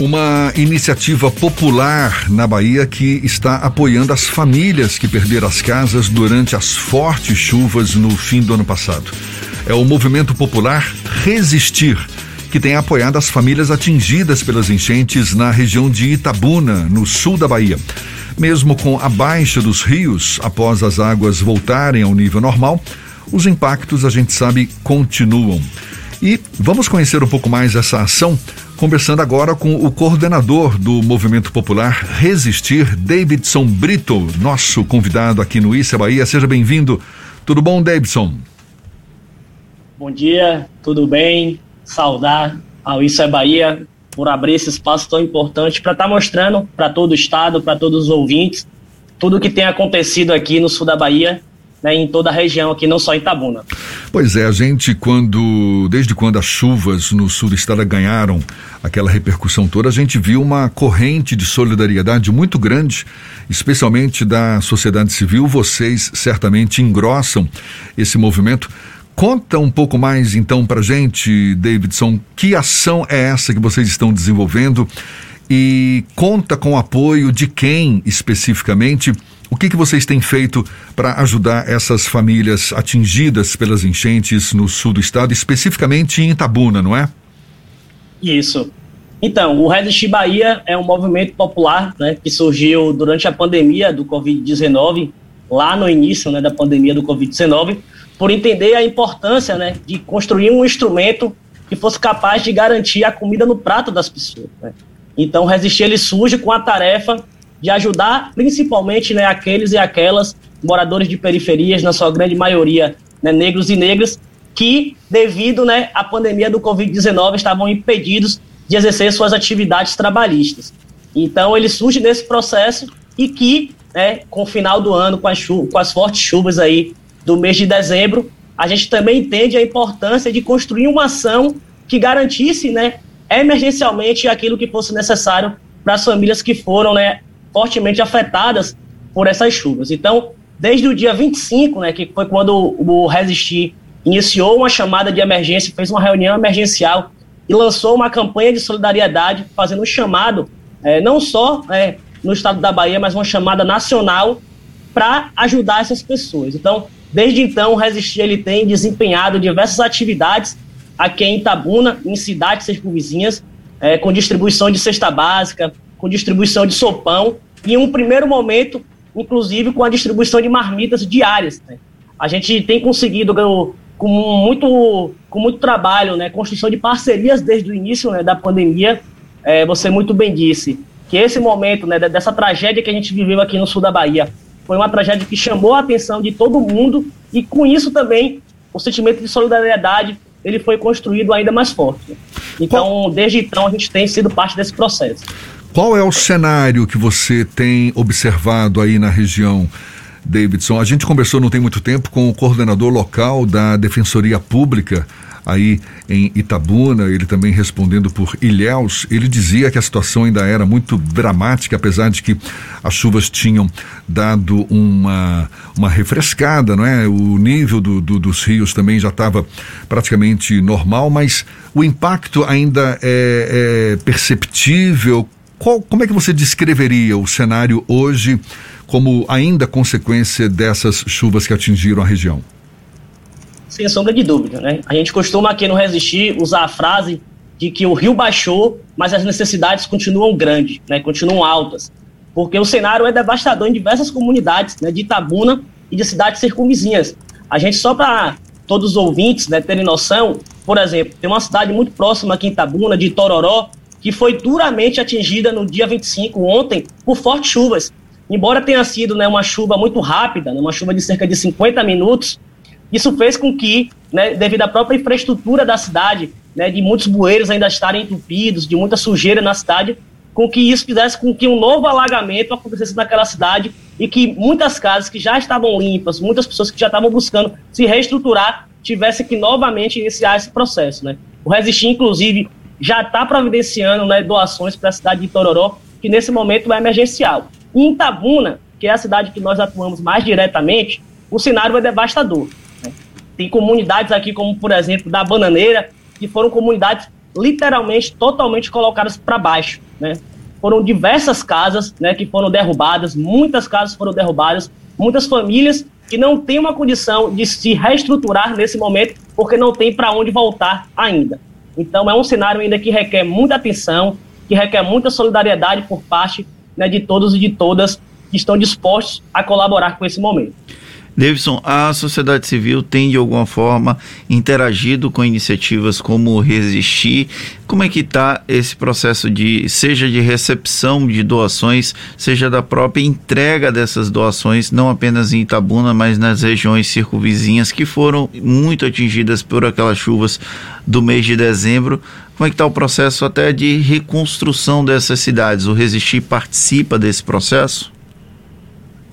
Uma iniciativa popular na Bahia que está apoiando as famílias que perderam as casas durante as fortes chuvas no fim do ano passado. É o movimento popular Resistir, que tem apoiado as famílias atingidas pelas enchentes na região de Itabuna, no sul da Bahia. Mesmo com a baixa dos rios, após as águas voltarem ao nível normal, os impactos, a gente sabe, continuam. E vamos conhecer um pouco mais essa ação, conversando agora com o coordenador do Movimento Popular Resistir, Davidson Brito, nosso convidado aqui no Issa Bahia. Seja bem-vindo. Tudo bom, Davidson? Bom dia, tudo bem? Saudar ao Isso é Bahia, por abrir esse espaço tão importante para estar tá mostrando para todo o estado, para todos os ouvintes, tudo o que tem acontecido aqui no sul da Bahia, né, em toda a região aqui, não só em Itabuna. Pois é, a gente quando, desde quando as chuvas no sul do estado ganharam aquela repercussão toda, a gente viu uma corrente de solidariedade muito grande, especialmente da sociedade civil. Vocês certamente engrossam esse movimento. Conta um pouco mais então para gente, Davidson, que ação é essa que vocês estão desenvolvendo e conta com o apoio de quem especificamente? O que, que vocês têm feito para ajudar essas famílias atingidas pelas enchentes no sul do estado, especificamente em Itabuna, não é? Isso. Então, o Resistir Bahia é um movimento popular né, que surgiu durante a pandemia do Covid-19, lá no início né, da pandemia do Covid-19, por entender a importância né, de construir um instrumento que fosse capaz de garantir a comida no prato das pessoas. Né? Então, Resistir ele surge com a tarefa de ajudar principalmente né, aqueles e aquelas moradores de periferias, na sua grande maioria né, negros e negras, que, devido né, à pandemia do Covid-19, estavam impedidos de exercer suas atividades trabalhistas. Então, ele surge nesse processo e que, né, com o final do ano, com as, com as fortes chuvas aí do mês de dezembro, a gente também entende a importância de construir uma ação que garantisse, né, emergencialmente aquilo que fosse necessário para as famílias que foram, né, fortemente afetadas por essas chuvas. Então, desde o dia 25, né, que foi quando o Resistir iniciou uma chamada de emergência, fez uma reunião emergencial e lançou uma campanha de solidariedade, fazendo um chamado, é, não só é, no estado da Bahia, mas uma chamada nacional para ajudar essas pessoas. Então, Desde então, o Resistir ele tem desempenhado diversas atividades aqui em Itabuna, em cidades circunvizinhas, é, com distribuição de cesta básica, com distribuição de sopão, e em um primeiro momento, inclusive com a distribuição de marmitas diárias. Né? A gente tem conseguido, com muito, com muito trabalho, né, construção de parcerias desde o início né, da pandemia, é, você muito bem disse, que esse momento, né, dessa tragédia que a gente viveu aqui no sul da Bahia, foi uma tragédia que chamou a atenção de todo mundo e com isso também o sentimento de solidariedade ele foi construído ainda mais forte. Então, desde então, a gente tem sido parte desse processo. Qual é o cenário que você tem observado aí na região, Davidson? A gente conversou não tem muito tempo com o coordenador local da Defensoria Pública aí em Itabuna, ele também respondendo por Ilhéus, ele dizia que a situação ainda era muito dramática, apesar de que as chuvas tinham dado uma, uma refrescada, não é? O nível do, do, dos rios também já estava praticamente normal, mas o impacto ainda é, é perceptível. Qual, como é que você descreveria o cenário hoje como ainda consequência dessas chuvas que atingiram a região? sem sombra de dúvida. Né? A gente costuma aqui no Resistir usar a frase de que o rio baixou, mas as necessidades continuam grandes, né? continuam altas. Porque o cenário é devastador em diversas comunidades né? de Itabuna e de cidades circunvizinhas. A gente, só para todos os ouvintes né, terem noção, por exemplo, tem uma cidade muito próxima aqui em Itabuna, de Tororó, que foi duramente atingida no dia 25, ontem, por fortes chuvas. Embora tenha sido né, uma chuva muito rápida, né, uma chuva de cerca de 50 minutos, isso fez com que, né, devido à própria infraestrutura da cidade, né, de muitos bueiros ainda estarem entupidos, de muita sujeira na cidade, com que isso fizesse com que um novo alagamento acontecesse naquela cidade e que muitas casas que já estavam limpas, muitas pessoas que já estavam buscando se reestruturar, tivessem que novamente iniciar esse processo. Né? O Resistir, inclusive, já está providenciando né, doações para a cidade de Tororó, que nesse momento é emergencial. Em Itabuna, que é a cidade que nós atuamos mais diretamente, o cenário é devastador. Tem comunidades aqui, como por exemplo da Bananeira, que foram comunidades literalmente totalmente colocadas para baixo, né? Foram diversas casas, né, que foram derrubadas, muitas casas foram derrubadas, muitas famílias que não têm uma condição de se reestruturar nesse momento porque não tem para onde voltar ainda. Então é um cenário ainda que requer muita atenção, que requer muita solidariedade por parte né, de todos e de todas que estão dispostos a colaborar com esse momento. Davidson, a sociedade civil tem de alguma forma interagido com iniciativas como Resistir. Como é que está esse processo de, seja de recepção de doações, seja da própria entrega dessas doações, não apenas em Itabuna, mas nas regiões circunvizinhas que foram muito atingidas por aquelas chuvas do mês de dezembro? Como é que está o processo até de reconstrução dessas cidades? O Resistir participa desse processo?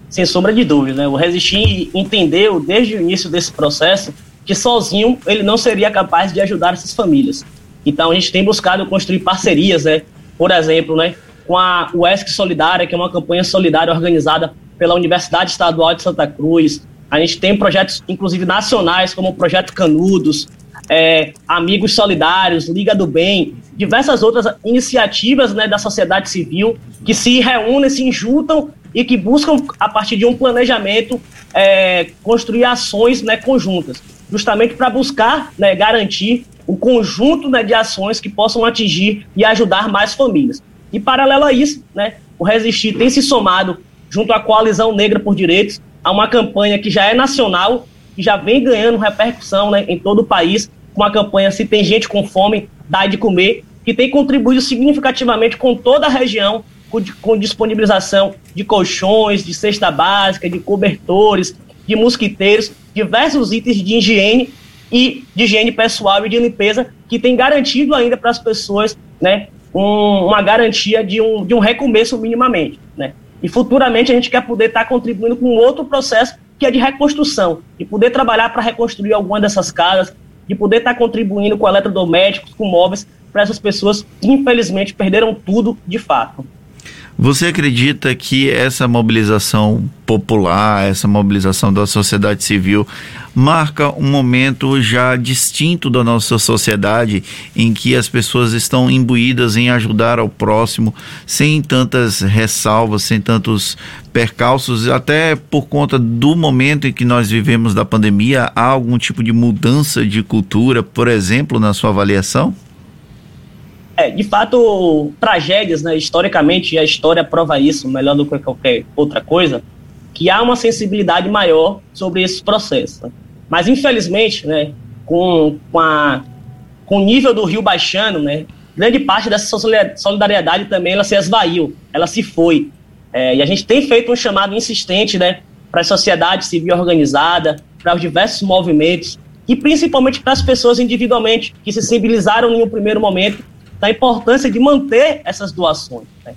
Sem sombra de dúvida. Né? O Resistir entendeu desde o início desse processo que sozinho ele não seria capaz de ajudar essas famílias. Então a gente tem buscado construir parcerias, né? por exemplo, né? com a UESC Solidária, que é uma campanha solidária organizada pela Universidade Estadual de Santa Cruz. A gente tem projetos, inclusive nacionais, como o Projeto Canudos, é, Amigos Solidários, Liga do Bem, diversas outras iniciativas né, da sociedade civil que se reúnem, se juntam e que buscam, a partir de um planejamento, é, construir ações né, conjuntas, justamente para buscar né, garantir um conjunto né, de ações que possam atingir e ajudar mais famílias. E, paralelo a isso, né, o Resistir tem se somado, junto à Coalizão Negra por Direitos, a uma campanha que já é nacional, que já vem ganhando repercussão né, em todo o país, com a campanha Se Tem Gente com Fome, Dá de Comer, que tem contribuído significativamente com toda a região com, com disponibilização de colchões, de cesta básica, de cobertores, de mosquiteiros, diversos itens de higiene e de higiene pessoal e de limpeza que tem garantido ainda para as pessoas né, um, uma garantia de um, de um recomeço minimamente. Né? E futuramente a gente quer poder estar tá contribuindo com outro processo que é de reconstrução, de poder trabalhar para reconstruir alguma dessas casas, de poder estar tá contribuindo com eletrodomésticos, com móveis, para essas pessoas que infelizmente perderam tudo de fato. Você acredita que essa mobilização popular, essa mobilização da sociedade civil, marca um momento já distinto da nossa sociedade em que as pessoas estão imbuídas em ajudar ao próximo, sem tantas ressalvas, sem tantos percalços, até por conta do momento em que nós vivemos da pandemia, há algum tipo de mudança de cultura, por exemplo, na sua avaliação? É, de fato, tragédias, né, historicamente, a história prova isso melhor do que qualquer outra coisa, que há uma sensibilidade maior sobre esse processo. Mas, infelizmente, né, com, com, a, com o nível do rio baixando, né, grande parte dessa solidariedade também ela se esvaiu, ela se foi. É, e a gente tem feito um chamado insistente né, para a sociedade civil organizada, para os diversos movimentos, e principalmente para as pessoas individualmente, que se sensibilizaram em um primeiro momento da importância de manter essas doações, né?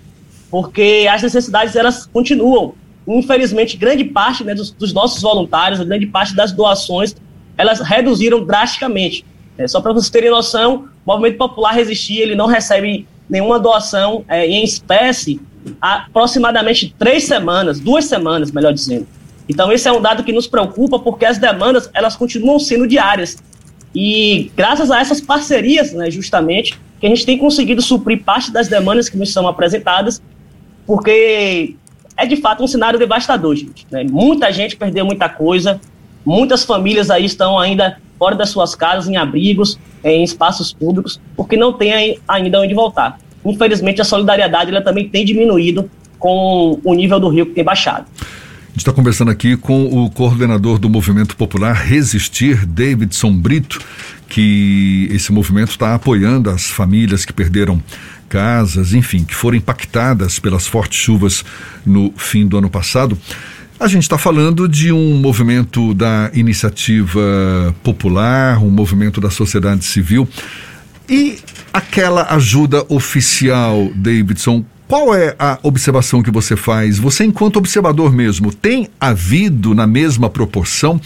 porque as necessidades elas continuam. Infelizmente, grande parte né, dos, dos, nossos voluntários, grande parte das doações, elas reduziram drasticamente. É, só para vocês terem noção, o Movimento Popular Resistir ele não recebe nenhuma doação é, em espécie há aproximadamente três semanas, duas semanas, melhor dizendo. Então esse é um dado que nos preocupa porque as demandas elas continuam sendo diárias e graças a essas parcerias, né, justamente, que a gente tem conseguido suprir parte das demandas que nos são apresentadas, porque é de fato um cenário devastador, gente. Né? Muita gente perdeu muita coisa, muitas famílias aí estão ainda fora das suas casas, em abrigos, em espaços públicos, porque não tem ainda onde voltar. Infelizmente, a solidariedade ela também tem diminuído com o nível do rio que tem baixado. A gente está conversando aqui com o coordenador do Movimento Popular Resistir, Davidson Brito, que esse movimento está apoiando as famílias que perderam casas, enfim, que foram impactadas pelas fortes chuvas no fim do ano passado. A gente está falando de um movimento da iniciativa popular, um movimento da sociedade civil. E aquela ajuda oficial, Davidson, qual é a observação que você faz? Você, enquanto observador mesmo, tem havido na mesma proporção?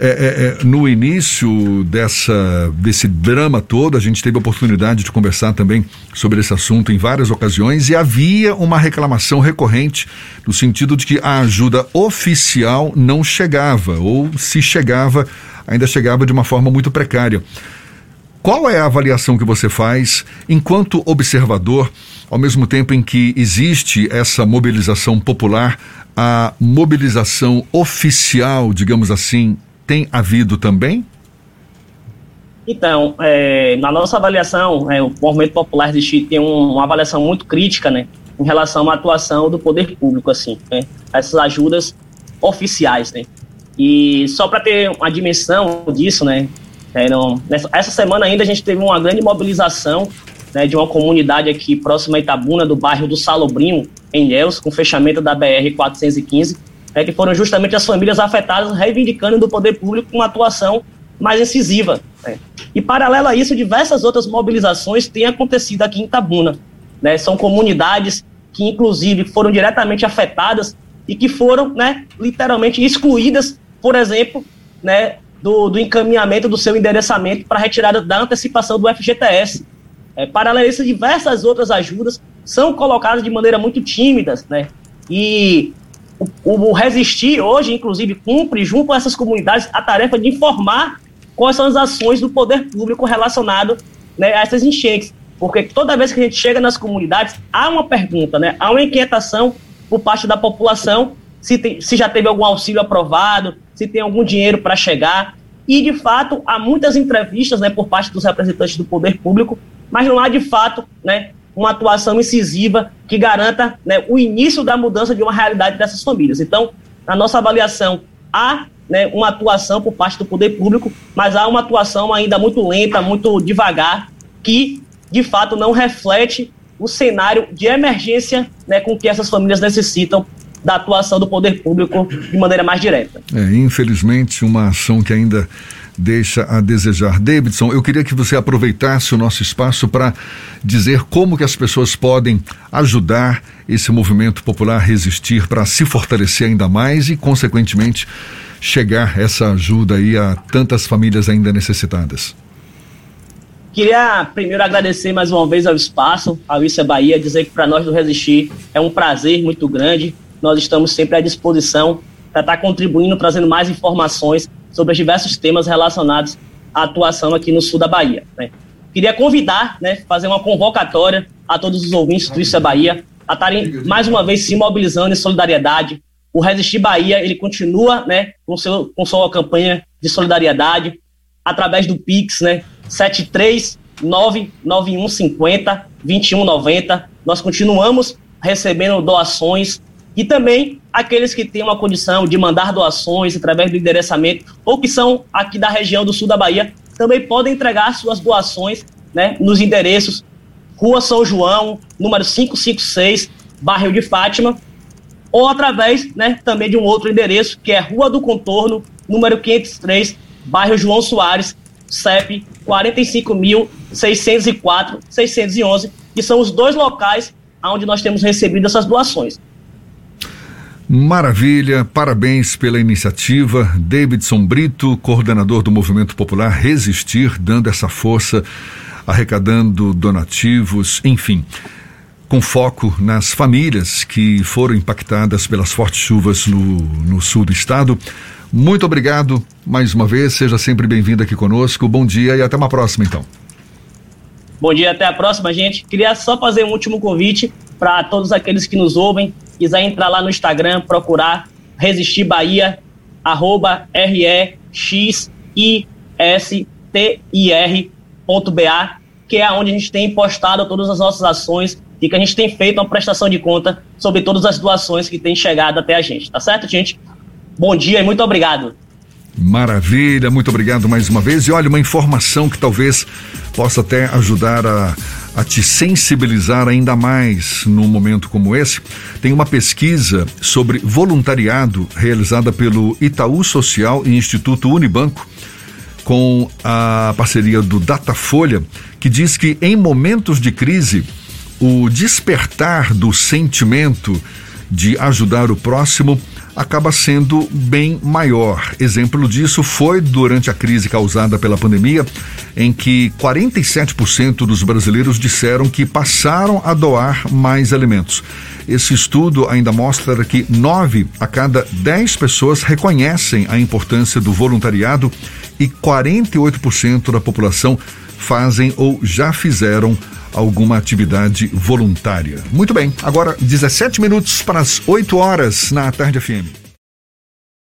É, é, é, no início dessa, desse drama todo, a gente teve a oportunidade de conversar também sobre esse assunto em várias ocasiões e havia uma reclamação recorrente no sentido de que a ajuda oficial não chegava, ou se chegava, ainda chegava de uma forma muito precária. Qual é a avaliação que você faz enquanto observador, ao mesmo tempo em que existe essa mobilização popular, a mobilização oficial, digamos assim, tem havido também? Então, é, na nossa avaliação, é, o movimento popular de tem um, uma avaliação muito crítica, né, em relação à atuação do poder público, assim, né, essas ajudas oficiais, né. E só para ter uma dimensão disso, né, é, não, nessa, essa semana ainda a gente teve uma grande mobilização né, de uma comunidade aqui próxima a Itabuna, do bairro do Salobrinho, em Ilhéus, com fechamento da BR-415, é, que foram justamente as famílias afetadas reivindicando do poder público uma atuação mais incisiva. Né? E, paralelo a isso, diversas outras mobilizações têm acontecido aqui em Itabuna. Né? São comunidades que, inclusive, foram diretamente afetadas e que foram, né, literalmente excluídas, por exemplo, né, do, do encaminhamento do seu endereçamento para retirada da antecipação do FGTS. É, paralelo a isso, diversas outras ajudas são colocadas de maneira muito tímida, né? E o, o, Resistir hoje, inclusive, cumpre junto com essas comunidades a tarefa de informar quais são as ações do poder público relacionado né, a essas enchentes. Porque toda vez que a gente chega nas comunidades, há uma pergunta, né, há uma inquietação por parte da população se, tem, se já teve algum auxílio aprovado, se tem algum dinheiro para chegar. E, de fato, há muitas entrevistas né, por parte dos representantes do poder público, mas não há, de fato, né, uma atuação incisiva que garanta né, o início da mudança de uma realidade dessas famílias. Então, na nossa avaliação, há né, uma atuação por parte do poder público, mas há uma atuação ainda muito lenta, muito devagar, que de fato não reflete o cenário de emergência né, com que essas famílias necessitam da atuação do poder público de maneira mais direta. É, infelizmente, uma ação que ainda deixa a desejar. Davidson, eu queria que você aproveitasse o nosso espaço para dizer como que as pessoas podem ajudar esse movimento popular resistir para se fortalecer ainda mais e, consequentemente, chegar essa ajuda aí a tantas famílias ainda necessitadas? Queria primeiro agradecer mais uma vez ao espaço, ao Issa Bahia, dizer que para nós do Resistir é um prazer muito grande. Nós estamos sempre à disposição para estar tá contribuindo, trazendo mais informações sobre os diversos temas relacionados à atuação aqui no sul da Bahia. Né? Queria convidar, né, fazer uma convocatória a todos os ouvintes do Issa Bahia a estarem mais uma vez se mobilizando em solidariedade, o Resistir Bahia, ele continua, né, com, seu, com sua campanha de solidariedade, através do Pix, né, 73991502190. Nós continuamos recebendo doações e também aqueles que têm uma condição de mandar doações através do endereçamento ou que são aqui da região do sul da Bahia, também podem entregar suas doações né, nos endereços Rua São João, número 556, bairro de Fátima, ou através né, também de um outro endereço, que é Rua do Contorno, número 503, bairro João Soares, CEP 45.604-611, que são os dois locais onde nós temos recebido essas doações. Maravilha, parabéns pela iniciativa. Davidson Brito, coordenador do Movimento Popular Resistir, dando essa força, arrecadando donativos, enfim com foco nas famílias que foram impactadas pelas fortes chuvas no, no sul do estado. Muito obrigado mais uma vez, seja sempre bem-vindo aqui conosco. Bom dia e até uma próxima, então. Bom dia, até a próxima, gente. Queria só fazer um último convite para todos aqueles que nos ouvem, quiser entrar lá no Instagram, procurar Resistir Bahia, arroba R-E-X-I-S-T-I-R.ba, que é onde a gente tem postado todas as nossas ações e que a gente tem feito uma prestação de conta sobre todas as doações que têm chegado até a gente, tá certo, gente? Bom dia e muito obrigado. Maravilha, muito obrigado mais uma vez. E olha, uma informação que talvez possa até ajudar a, a te sensibilizar ainda mais num momento como esse. Tem uma pesquisa sobre voluntariado realizada pelo Itaú Social e Instituto Unibanco com a parceria do Datafolha, que diz que em momentos de crise o despertar do sentimento de ajudar o próximo acaba sendo bem maior. Exemplo disso foi durante a crise causada pela pandemia, em que 47% dos brasileiros disseram que passaram a doar mais alimentos. Esse estudo ainda mostra que nove a cada dez pessoas reconhecem a importância do voluntariado e 48% da população fazem ou já fizeram alguma atividade voluntária. Muito bem, agora 17 minutos para as 8 horas na Tarde FM.